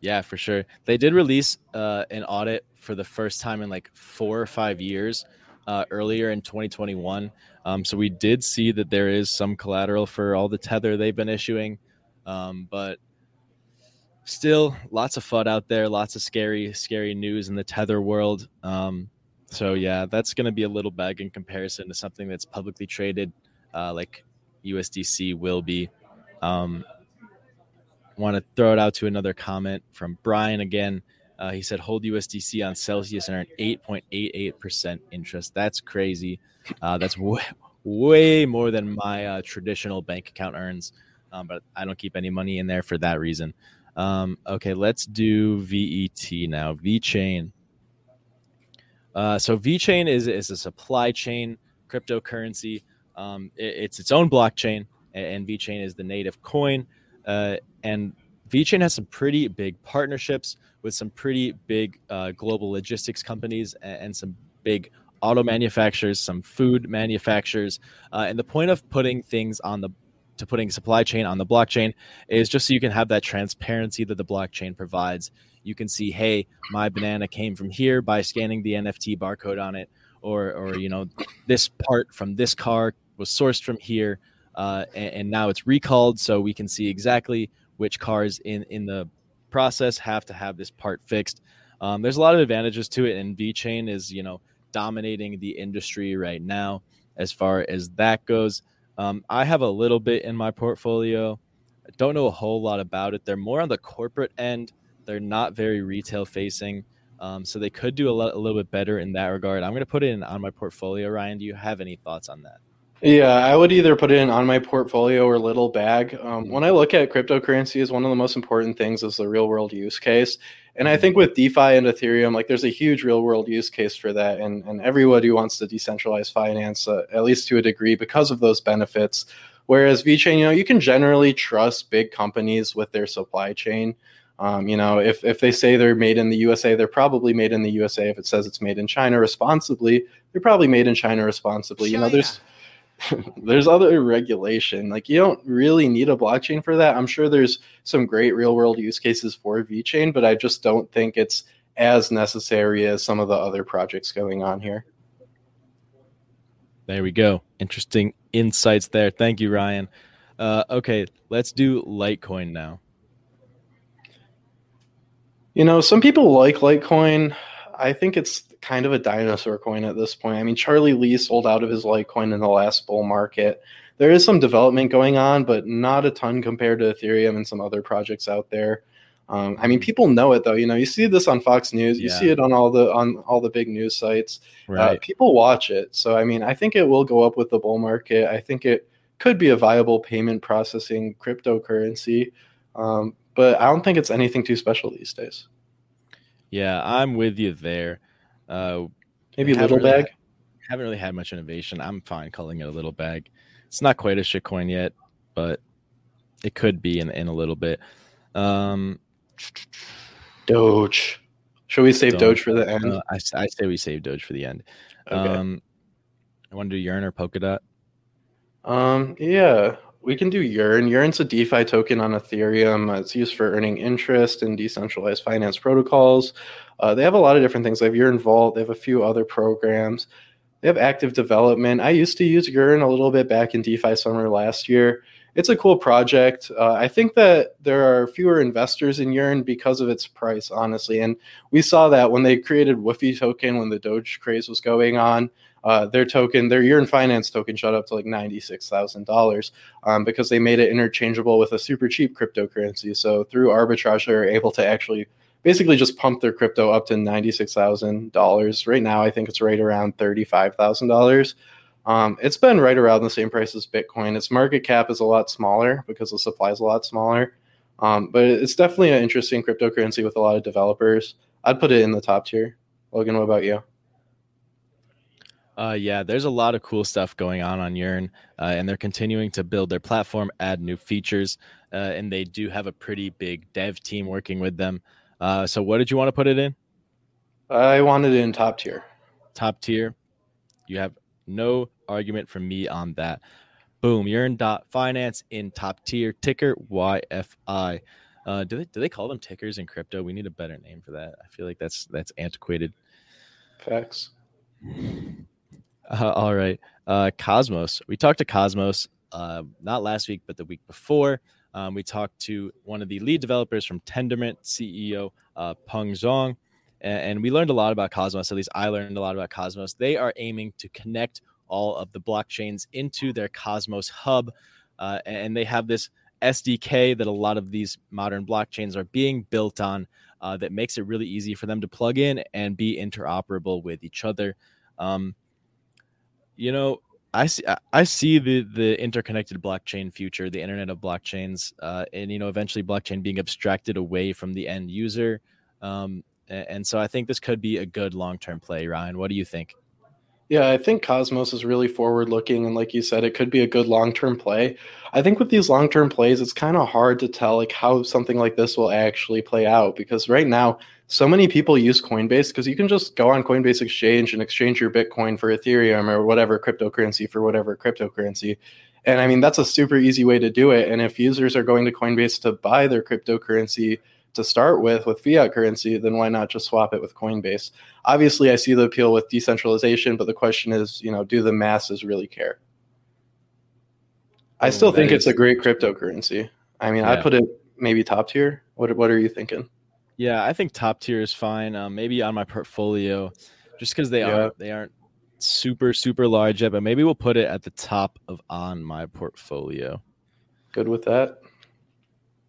Yeah, for sure. They did release uh, an audit for the first time in like four or five years uh, earlier in 2021. Um, so we did see that there is some collateral for all the tether they've been issuing, um, but still lots of FUD out there, lots of scary, scary news in the tether world. Um, so yeah, that's going to be a little bag in comparison to something that's publicly traded, uh, like USDC will be. Um, want to throw it out to another comment from Brian again. Uh, he said hold USDC on Celsius and earn 8.88% interest. That's crazy. Uh, that's way, way more than my uh, traditional bank account earns, um, but I don't keep any money in there for that reason. Um, okay, let's do VET now. VeChain. Uh, so VeChain is, is a supply chain cryptocurrency. Um, it, it's its own blockchain, and, and VeChain is the native coin. Uh, and VeChain has some pretty big partnerships with some pretty big uh, global logistics companies and, and, some big auto manufacturers, some food manufacturers. Uh, and the point of putting things on the to putting supply chain on the blockchain is just so you can have that transparency that the blockchain provides. You can see, hey, my banana came from here by scanning the NFT barcode on it, or or you know, this part from this car was sourced from here, uh, and, and now it's recalled, so we can see exactly which cars in in the process have to have this part fixed. Um, there's a lot of advantages to it, and VeChain is you know dominating the industry right now as far as that goes. Um, I have a little bit in my portfolio. I don't know a whole lot about it. They're more on the corporate end. They're not very retail facing. Um, so they could do a, lo- a little bit better in that regard. I'm going to put it in on my portfolio. Ryan, do you have any thoughts on that? Yeah, I would either put it in on my portfolio or little bag. Um, when I look at cryptocurrency, is one of the most important things is the real world use case. And I think with DeFi and Ethereum, like there's a huge real world use case for that, and and everybody wants to decentralize finance uh, at least to a degree because of those benefits. Whereas VeChain, you know, you can generally trust big companies with their supply chain. Um, you know, if if they say they're made in the USA, they're probably made in the USA. If it says it's made in China responsibly, they're probably made in China responsibly. China. You know, there's there's other regulation. Like you don't really need a blockchain for that. I'm sure there's some great real world use cases for VeChain, but I just don't think it's as necessary as some of the other projects going on here. There we go. Interesting insights there. Thank you, Ryan. Uh, okay, let's do Litecoin now. You know, some people like Litecoin. I think it's kind of a dinosaur coin at this point. I mean, Charlie Lee sold out of his Litecoin in the last bull market. There is some development going on, but not a ton compared to Ethereum and some other projects out there. Um, I mean, people know it though. You know, you see this on Fox News, you yeah. see it on all the on all the big news sites. Uh, right. Uh, people watch it, so I mean, I think it will go up with the bull market. I think it could be a viable payment processing cryptocurrency, um, but I don't think it's anything too special these days. Yeah, I'm with you there. Uh, Maybe little really bag. Had, haven't really had much innovation. I'm fine calling it a little bag. It's not quite a shitcoin yet, but it could be in in a little bit. Um, Doge. Should we save Doge, Doge for the end? Uh, I, I say we save Doge for the end. Okay. Um, I want to do Yearn or Polkadot. Um, yeah, we can do Yearn. Yearn's a DeFi token on Ethereum. It's used for earning interest in decentralized finance protocols. Uh, they have a lot of different things. They have Yearn Vault. They have a few other programs. They have active development. I used to use Yearn a little bit back in DeFi summer last year. It's a cool project. Uh, I think that there are fewer investors in Yearn because of its price, honestly. And we saw that when they created Woofy token when the Doge craze was going on uh, their token, their Yearn Finance token, shot up to like ninety-six thousand um, dollars because they made it interchangeable with a super cheap cryptocurrency. So through arbitrage, they're able to actually basically just pump their crypto up to ninety-six thousand dollars. Right now, I think it's right around thirty-five thousand um, dollars. It's been right around the same price as Bitcoin. Its market cap is a lot smaller because the supply is a lot smaller. Um, but it's definitely an interesting cryptocurrency with a lot of developers. I'd put it in the top tier. Logan, what about you? Uh, yeah, there's a lot of cool stuff going on on Yearn, uh, and they're continuing to build their platform, add new features, uh, and they do have a pretty big dev team working with them. Uh, so, what did you want to put it in? I wanted it in top tier. Top tier. You have no argument from me on that. Boom, Yearn dot finance in top tier ticker YFI. Uh, do they do they call them tickers in crypto? We need a better name for that. I feel like that's that's antiquated. Facts. Uh, all right. Uh, Cosmos. We talked to Cosmos uh, not last week, but the week before. Um, we talked to one of the lead developers from Tendermint, CEO uh, Peng Zhong, and, and, we learned a lot about Cosmos. At least I learned a lot about Cosmos. They are aiming to connect all of the blockchains into their Cosmos hub, uh, and they have this SDK that a lot of these modern blockchains are being built on uh, that makes it really easy for them to plug in and be interoperable with each other. Um, you know, I see I see the the interconnected blockchain future, the internet of blockchains, uh, and you know, eventually blockchain being abstracted away from the end user. Um, and, and so I think this could be a good long term play. Ryan, what do you think? Yeah, I think Cosmos is really forward looking. And like you said, it could be a good long term play. I think with these long term plays, it's kind of hard to tell like how something like this will actually play out because right now, so many people use Coinbase because you can just go on Coinbase Exchange and exchange your Bitcoin for Ethereum or whatever cryptocurrency for whatever cryptocurrency. And I mean, that's a super easy way to do it. And if users are going to Coinbase to buy their cryptocurrency, to start with with fiat currency, then why not just swap it with Coinbase? Obviously, I see the appeal with decentralization, but the question is, you know, do the masses really care? I oh, still think is, it's a great cryptocurrency. I mean, yeah. I put it maybe top tier. What what are you thinking? Yeah, I think top tier is fine. Um, maybe on my portfolio, just because they yeah. aren't they aren't super super large yet, but maybe we'll put it at the top of on my portfolio. Good with that.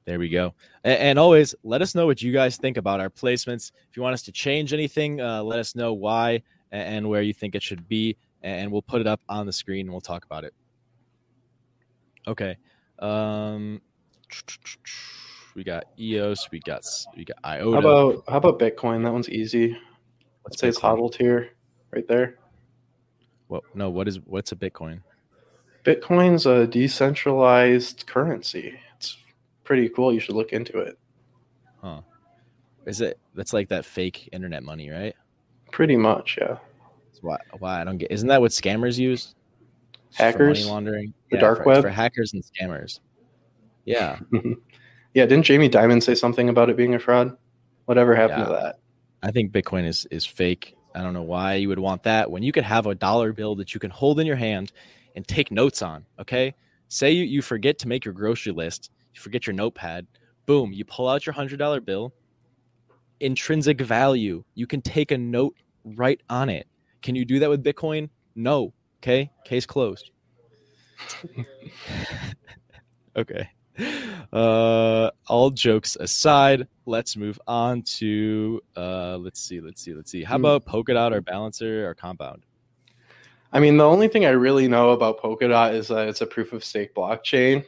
There we go. And, and, always let us know what you guys think about our placements. If you want us to change anything, uh, let us know why and, and, where you think it should be, and we'll put it up on the screen and we'll talk about it. Okay. Um, we got EOS. We got we got IOTA. How about how about Bitcoin? That one's easy. Let's say it's hodled here, right there. Well, no. What is what's a Bitcoin? Bitcoin's a decentralized currency It's pretty cool. You should look into it. Huh. Is it that's like that fake internet money, right? Pretty much, yeah. why why I don't get isn't that what scammers use? Hackers? money laundering, The Yeah, dark for, web? for hackers and scammers. Yeah, yeah, didn't Jamie Dimon say something about it being a fraud? Whatever happened to that? I think Bitcoin is is fake. I don't know why you would want that when you could have a dollar bill that you can hold in your hand and take notes on. Okay, say you, you forget to make your grocery list, you forget your notepad. Boom, you pull out your hundred dollar bill. Intrinsic value. You can take a note right on it. Can you do that with Bitcoin? No. Okay, case closed. okay. Uh, all jokes aside, let's move on to uh, let's see, let's see, let's see. How Hmm. about Polkadot or Balancer or Compound? I mean, the only thing I really know about Polkadot is that it's a proof of stake blockchain.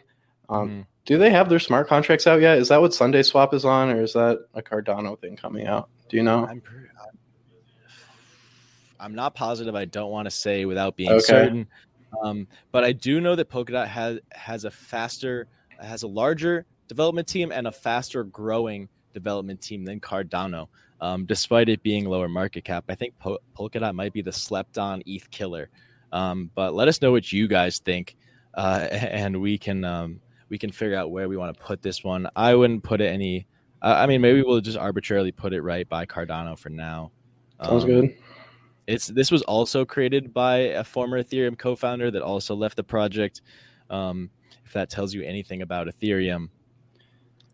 Um, Mhm. Do they have their smart contracts out yet? Is that what SundaeSwap is on, or is that a Cardano thing coming out? Do you know? I'm, pre- I'm I'm not positive. I don't want to say without being Okay. certain. Um, but I do know that Polkadot has has a faster, has a larger development team and a faster growing development team than Cardano. Um, despite it being lower market cap, I think po- Polkadot might be the slept on ETH killer. Um, but let us know what you guys think, uh, and we can um, we can figure out where we want to put this one. I wouldn't put it any. Uh, I mean, maybe we'll just arbitrarily put it right by Cardano for now. Sounds Um, good. It's this was also created by a former Ethereum co-founder that also left the project. Um, if that tells you anything about Ethereum,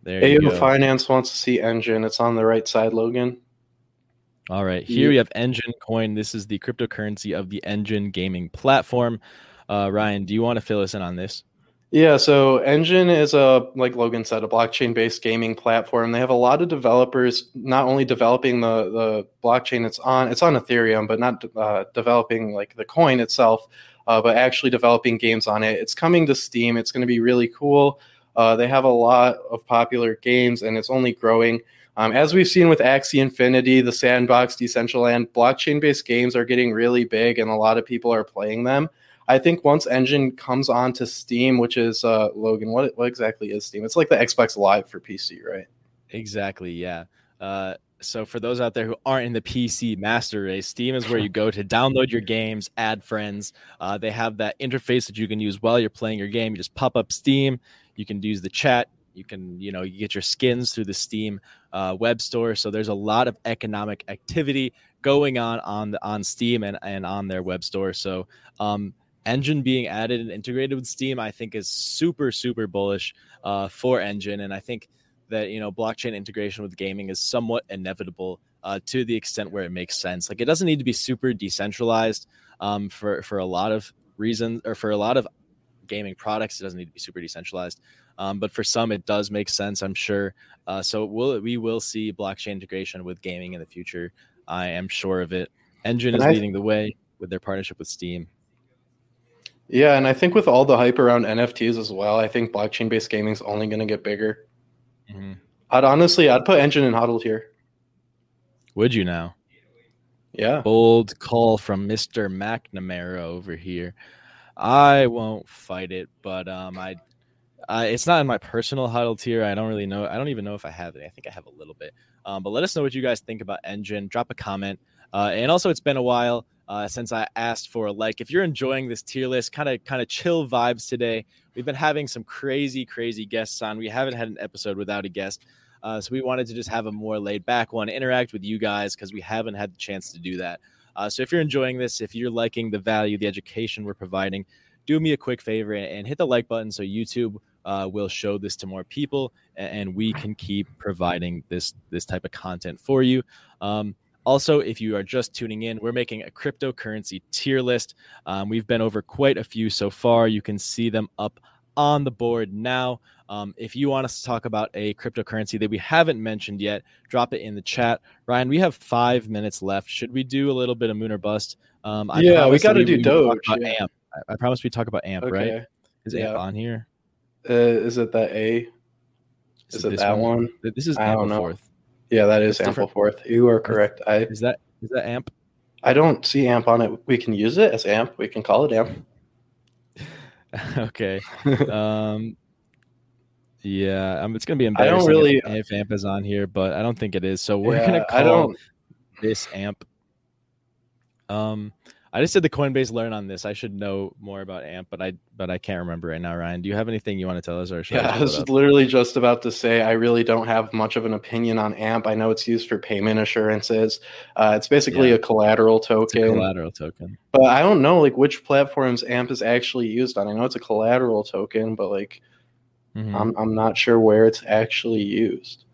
there you AO go. Finance wants to see Enjin. It's on the right side, Logan. All right, here we have Enjin Coin. This is the cryptocurrency of the Enjin gaming platform. Uh, Ryan, do you want to fill us in on this? Yeah, so Enjin is a like Logan said, a blockchain-based gaming platform. They have a lot of developers not only developing the the blockchain it's on, it's on Ethereum, but not uh, developing like the coin itself, uh, but actually developing games on it. It's coming to Steam. It's going to be really cool. Uh, they have a lot of popular games, and it's only growing. Um, as we've seen with Axie Infinity, the Sandbox, Decentraland, blockchain-based games are getting really big, and a lot of people are playing them. I think once Enjin comes onto Steam, which is uh, Logan, what what exactly is Steam? It's like the Xbox Live for PC, right? Exactly. Yeah. Uh, so for those out there who aren't in the PC master race, Steam is where you go to download your games, add friends. Uh, they have that interface that you can use while you're playing your game. You just pop up Steam. You can use the chat. You can, you know, you get your skins through the Steam uh, web store. So there's a lot of economic activity going on on the, on Steam and, and on their web store. So um, Enjin being added and integrated with Steam, I think, is super super bullish uh, for Enjin, and I think that you know blockchain integration with gaming is somewhat inevitable uh, to the extent where it makes sense. Like it doesn't need to be super decentralized um, for for a lot of reasons, or for a lot of gaming products, it doesn't need to be super decentralized. Um, but for some, it does make sense, I'm sure. Uh, so we'll, we will see blockchain integration with gaming in the future. I am sure of it. Enjin And is I- leading the way with their partnership with Steam. Yeah, and I think with all the hype around NFTs as well, I think blockchain-based gaming is only going to get bigger. I'd honestly, I'd put Enjin and Huddled here. Would you now? Yeah, Bold call from Mr. McNamara over here. I won't fight it, but um, I, I, it's not in my personal hodl tier. I don't really know. I don't even know if I have it. I think I have a little bit. Um, but let us know what you guys think about Enjin. Drop a comment. Uh, and also, it's been a while uh, since I asked for a like. If you're enjoying this tier list, kind of kind of chill vibes today. We've been having some crazy, crazy guests on. We haven't had an episode without a guest. Uh, so we wanted to just have a more laid back one, interact with you guys because we haven't had the chance to do that. Uh, so if you're enjoying this, if you're liking the value, the education we're providing, do me a quick favor and, and hit the like button so YouTube uh, will show this to more people and, and we can keep providing this this type of content for you. Um, also, if you are just tuning in, we're making a cryptocurrency tier list. Um, we've been over quite a few so far. You can see them up on the board now. Um, if you want us to talk about a cryptocurrency that we haven't mentioned yet, drop it in the chat. Ryan, we have five minutes left. Should we do a little bit of moon or bust? Um, I Yeah, we gotta that do Doge, about yeah. AMP. I, I promise we talk about AMP, right? okay. Is AMP on here? Uh, is it that A? Is it this that one? Th- This is I don't know. Ampleforth. Yeah, that is It's different. Ampleforth. You are correct. I Is that is that AMP? I don't see AMP on it. We can use it as AMP. We can call it AMP. okay. Um, yeah, um, it's gonna be I don't embarrassing really- if, if AMP is on here, but I don't think it is. So we're Yeah, gonna I call don't. this AMP. Um, I just did the Coinbase learn on this. I should know more about AMP, but I but I can't remember right now. Ryan, do you have anything you want to tell us? Or yeah, I was literally just about to say I really don't have much of an opinion on AMP. I know it's used for payment assurances. Uh, it's basically Yeah. a collateral token, It's a collateral token. but I don't know like which platforms AMP is actually used on. I know it's a collateral token, but like Mhm. I'm I'm not sure where it's actually used.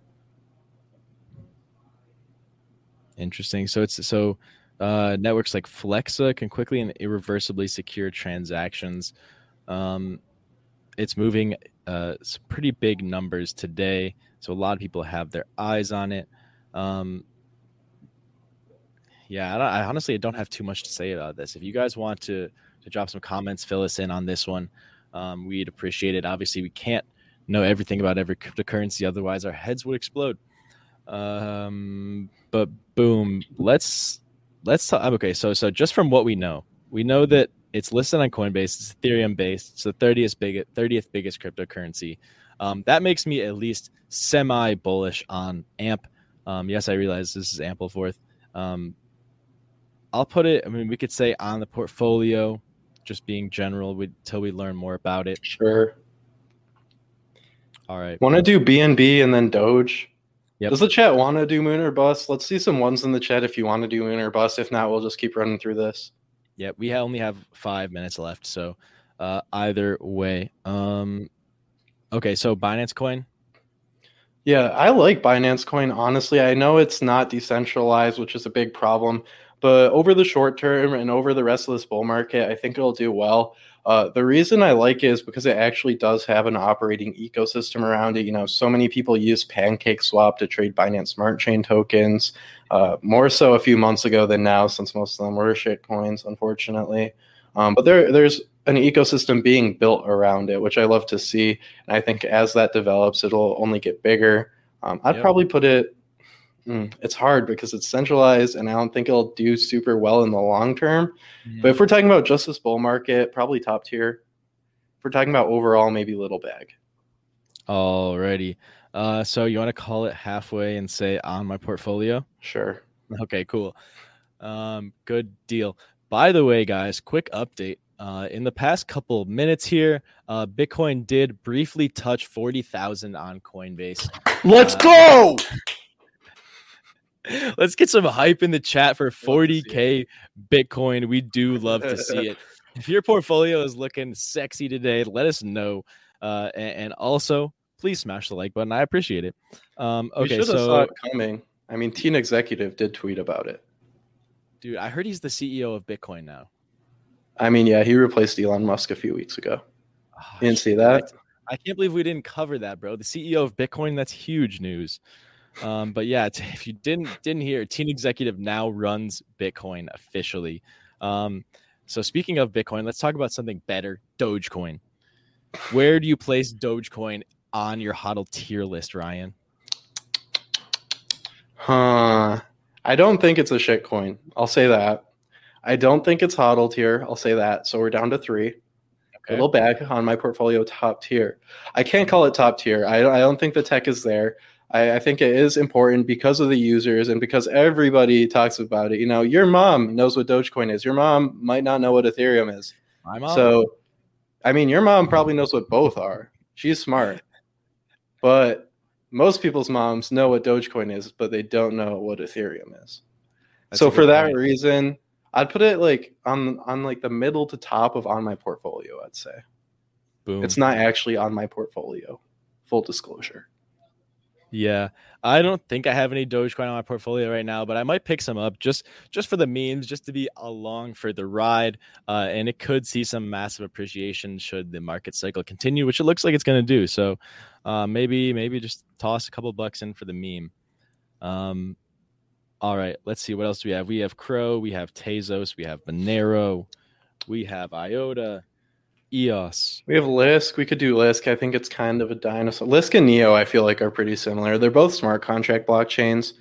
Interesting. So it's so uh, networks like Flexa can quickly and irreversibly secure transactions. Um, it's moving uh, some pretty big numbers today, so a lot of people have their eyes on it. Um, yeah, I, I honestly don't have too much to say about this. If you guys want to to drop some comments, fill us in on this one. Um, we'd appreciate it. Obviously, we can't know everything about every cryptocurrency, otherwise our heads would explode. Um, but boom, let's let's talk. Okay, so so just from what we know, we know that it's listed on Coinbase. It's Ethereum based. It's the thirtieth big thirtieth biggest cryptocurrency. Um, that makes me at least semi bullish on AMP. Um, yes, I realize this is Ampleforth. Um, I'll put it. I mean, we could say on the portfolio, just being general, until we learn more about it. Sure. All right. Want to do BNB and then Doge? Yep. Does the chat want to do Moon or Bust? Let's see some ones in the chat if you want to do Moon or Bust. If not, we'll just keep running through this. Yeah, we only have five minutes left, so uh, either way. Um, okay, so Binance Coin. Yeah, I like Binance Coin. Honestly, I know it's not decentralized, which is a big problem, but over the short term and over the rest of this bull market, I think it'll do well. Uh, the reason I like it is because it actually does have an operating ecosystem around it. You know, so many people use Pancake Swap to trade Binance Smart Chain tokens, uh, more so a few months ago than now, since most of them were shit coins, unfortunately. Um, but there, there's an ecosystem being built around it, which I love to see. And I think as that develops, it'll only get bigger. Um, I'd Yep. probably put it. Mm, it's hard because it's centralized, and I don't think it'll do super well in the long term. But if we're talking about just this bull market, probably top tier. If we're talking about overall, maybe little bag. Alrighty. Uh, so you want to call it halfway and say on my portfolio? Sure. Okay, cool. Um, good deal. By the way, guys, quick update. Uh, in the past couple minutes here, uh, Bitcoin did briefly touch 40,000 on Coinbase. Let's Uh, go. Let's get some hype in the chat for Love to see 40K Bitcoin. We do love to see it. If your portfolio is looking sexy today, let us know. Uh, and, and also, please smash the like button. I appreciate it. Um, okay, have saw so it coming. I mean, Teen Executive did tweet about it. dude, I heard he's the CEO of Bitcoin now. I mean, yeah, he replaced Elon Musk a few weeks ago. You didn't see that? I can't believe we didn't cover that, bro. The CEO of Bitcoin, that's huge news. Um, but yeah, t- if you didn't didn't hear, Teen Executive now runs Bitcoin officially. Um, so speaking of Bitcoin, let's talk about something better, Dogecoin. Where do you place Dogecoin on your hodl tier list, Ryan? Huh. I don't think it's a shit coin. I'll say that. I don't think it's hodled here. I'll say that. So we're down to three. Okay. Little back on my portfolio top tier. I can't call it top tier. I, I don't think the tech is there. I, I think it is important because of the users and because everybody talks about it. You know, your mom knows what Dogecoin is. Your mom might not know what Ethereum is. I'm on. So, I mean, your mom probably knows what both are. She's smart. But most people's moms know what Dogecoin is, but they don't know what Ethereum is. That's so for that point. reason, I'd put it like on on like the middle to top of on my portfolio, I'd say. boom. It's not actually on my portfolio. Full disclosure. Yeah, I don't think I have any Dogecoin on my portfolio right now, but I might pick some up just just for the memes, just to be along for the ride. Uh, and it could see some massive appreciation should the market cycle continue, which it looks like it's going to do. So uh, maybe maybe just toss a couple bucks in for the meme. Um, all right, let's see what else do we have. We have Crow, we have Tezos, we have Monero, we have IOTA, EOS. We have Lisk. We could do Lisk. I think it's kind of a dinosaur. Lisk and Neo, I feel like, are pretty similar. They're both smart contract blockchains.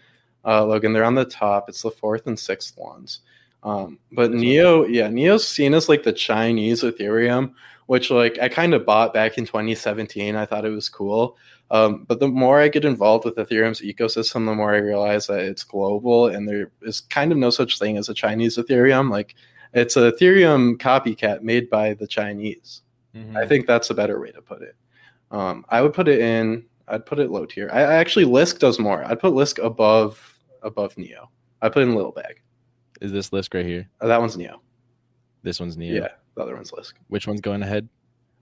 Uh, Logan, they're on the top. It's the fourth and sixth ones. Um, but. Neo, yeah, Neo's seen as like the Chinese Ethereum, which like I kind of bought back in 2017. I thought it was cool. Um, but the more I get involved with Ethereum's ecosystem, the more I realize that it's global and there is kind of no such thing as a Chinese Ethereum. Like It's a Ethereum copycat made by the Chinese. Mhm. I think that's a better way to put it. Um, I would put it in. I'd put it low tier. I, I actually Lisk does more. I'd put Lisk above above Neo. I put it in little bag. Is this Lisk right here? Uh, that one's Neo. This one's Neo. Yeah. The other one's Lisk. Which one's going ahead?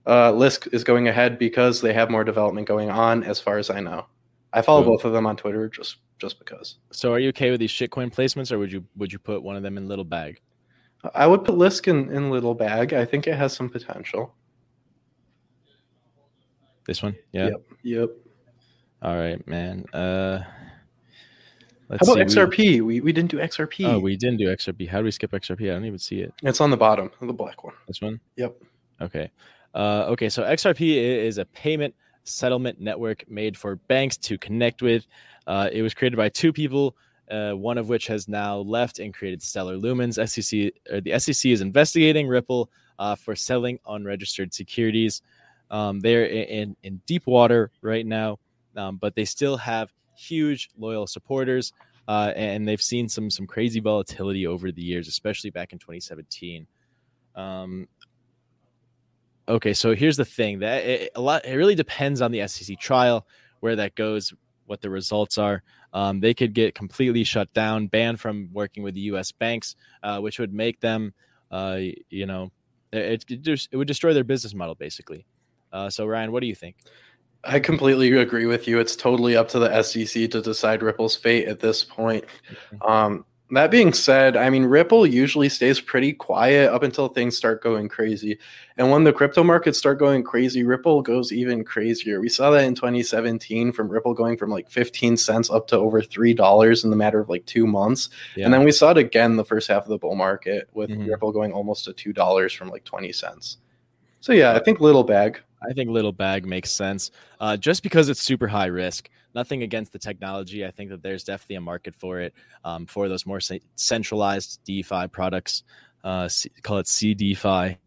Uh, Lisk is going ahead because they have more development going on, as far as I know. I follow both of them on Twitter just just because. So are you okay with these shitcoin placements, or would you would you put one of them in little bag? I would put Lisk in, in little bag. I think it has some potential. This one, yeah. Yep. Yep. All right, man. Uh, How let's about see, XRP? We, we didn't do XRP. oh, we didn't do XRP. How do we skip XRP? I don't even see it. it's on the bottom, the black one. This one. Yep. Okay. Uh, okay. So XRP is a payment settlement network made for banks to connect with. Uh, it was created by two people, uh, one of which has now left and created Stellar Lumens. SEC or the SEC is investigating Ripple uh, for selling unregistered securities. Um, they're in in deep water right now, um, but they still have huge loyal supporters, uh, and they've seen some some crazy volatility over the years, especially back in 2017. Um, okay, so here's the thing that it, a lot it really depends on the SEC trial where that goes, what the results are. Um, they could get completely shut down, banned from working with the U.S. banks, uh, which would make them, uh, you know, it, it, just, it would destroy their business model basically. Uh, so Ryan, what do you think? I completely agree with you. It's totally up to the SEC to decide Ripple's fate at this point. Um, that being said, I mean, Ripple usually stays pretty quiet up until things start going crazy. And when the crypto markets start going crazy, Ripple goes even crazier. We saw that in 2017 from Ripple going from like 15 cents up to over $3 in the matter of like two months. Yeah. And then we saw it again the first half of the bull market with Mhm. Ripple going almost to $2 from like 20 cents. So yeah, I think little bag. I think little bag makes sense uh, just because it's super high risk. Nothing against the technology. I think that there's definitely a market for it um, for those more ce- centralized DeFi products. Uh, C- call it CDFI.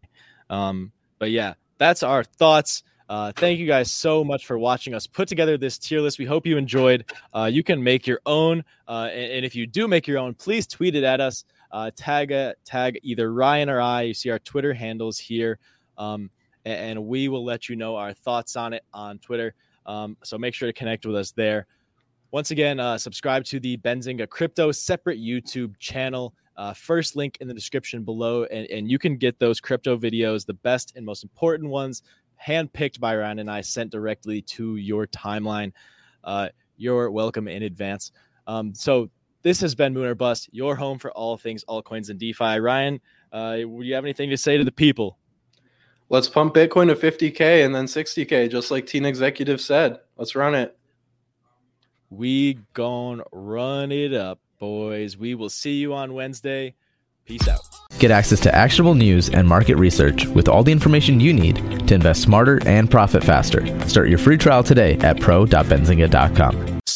Um, but yeah, that's our thoughts. Uh, thank you guys so much for watching us put together this tier list. We hope you enjoyed. Uh, you can make your own, uh, and, and if you do make your own, please tweet it at us. Uh, tag uh, tag either Ryan or I. You see our Twitter handles here. Um, and we will let you know our thoughts on it on Twitter. Um, so make sure to connect with us there. Once again, uh, subscribe to the Benzinga Crypto separate YouTube channel. Uh, first link in the description below, and, and you can get those crypto videos, the best and most important ones, handpicked by Ryan and I, sent directly to your timeline. Uh, you're welcome in advance. Um, so this has been Moon or Bust, your home for all things altcoins and DeFi. Ryan, uh, do you have anything to say to the people? Let's pump Bitcoin to 50K and then 60K, just like Teen Executive said. Let's run it. We gon' run it up, boys. We will see you on Wednesday. Peace out. Get access to actionable news and market research with all the information you need to invest smarter and profit faster. Start your free trial today at pro.benzinga.com.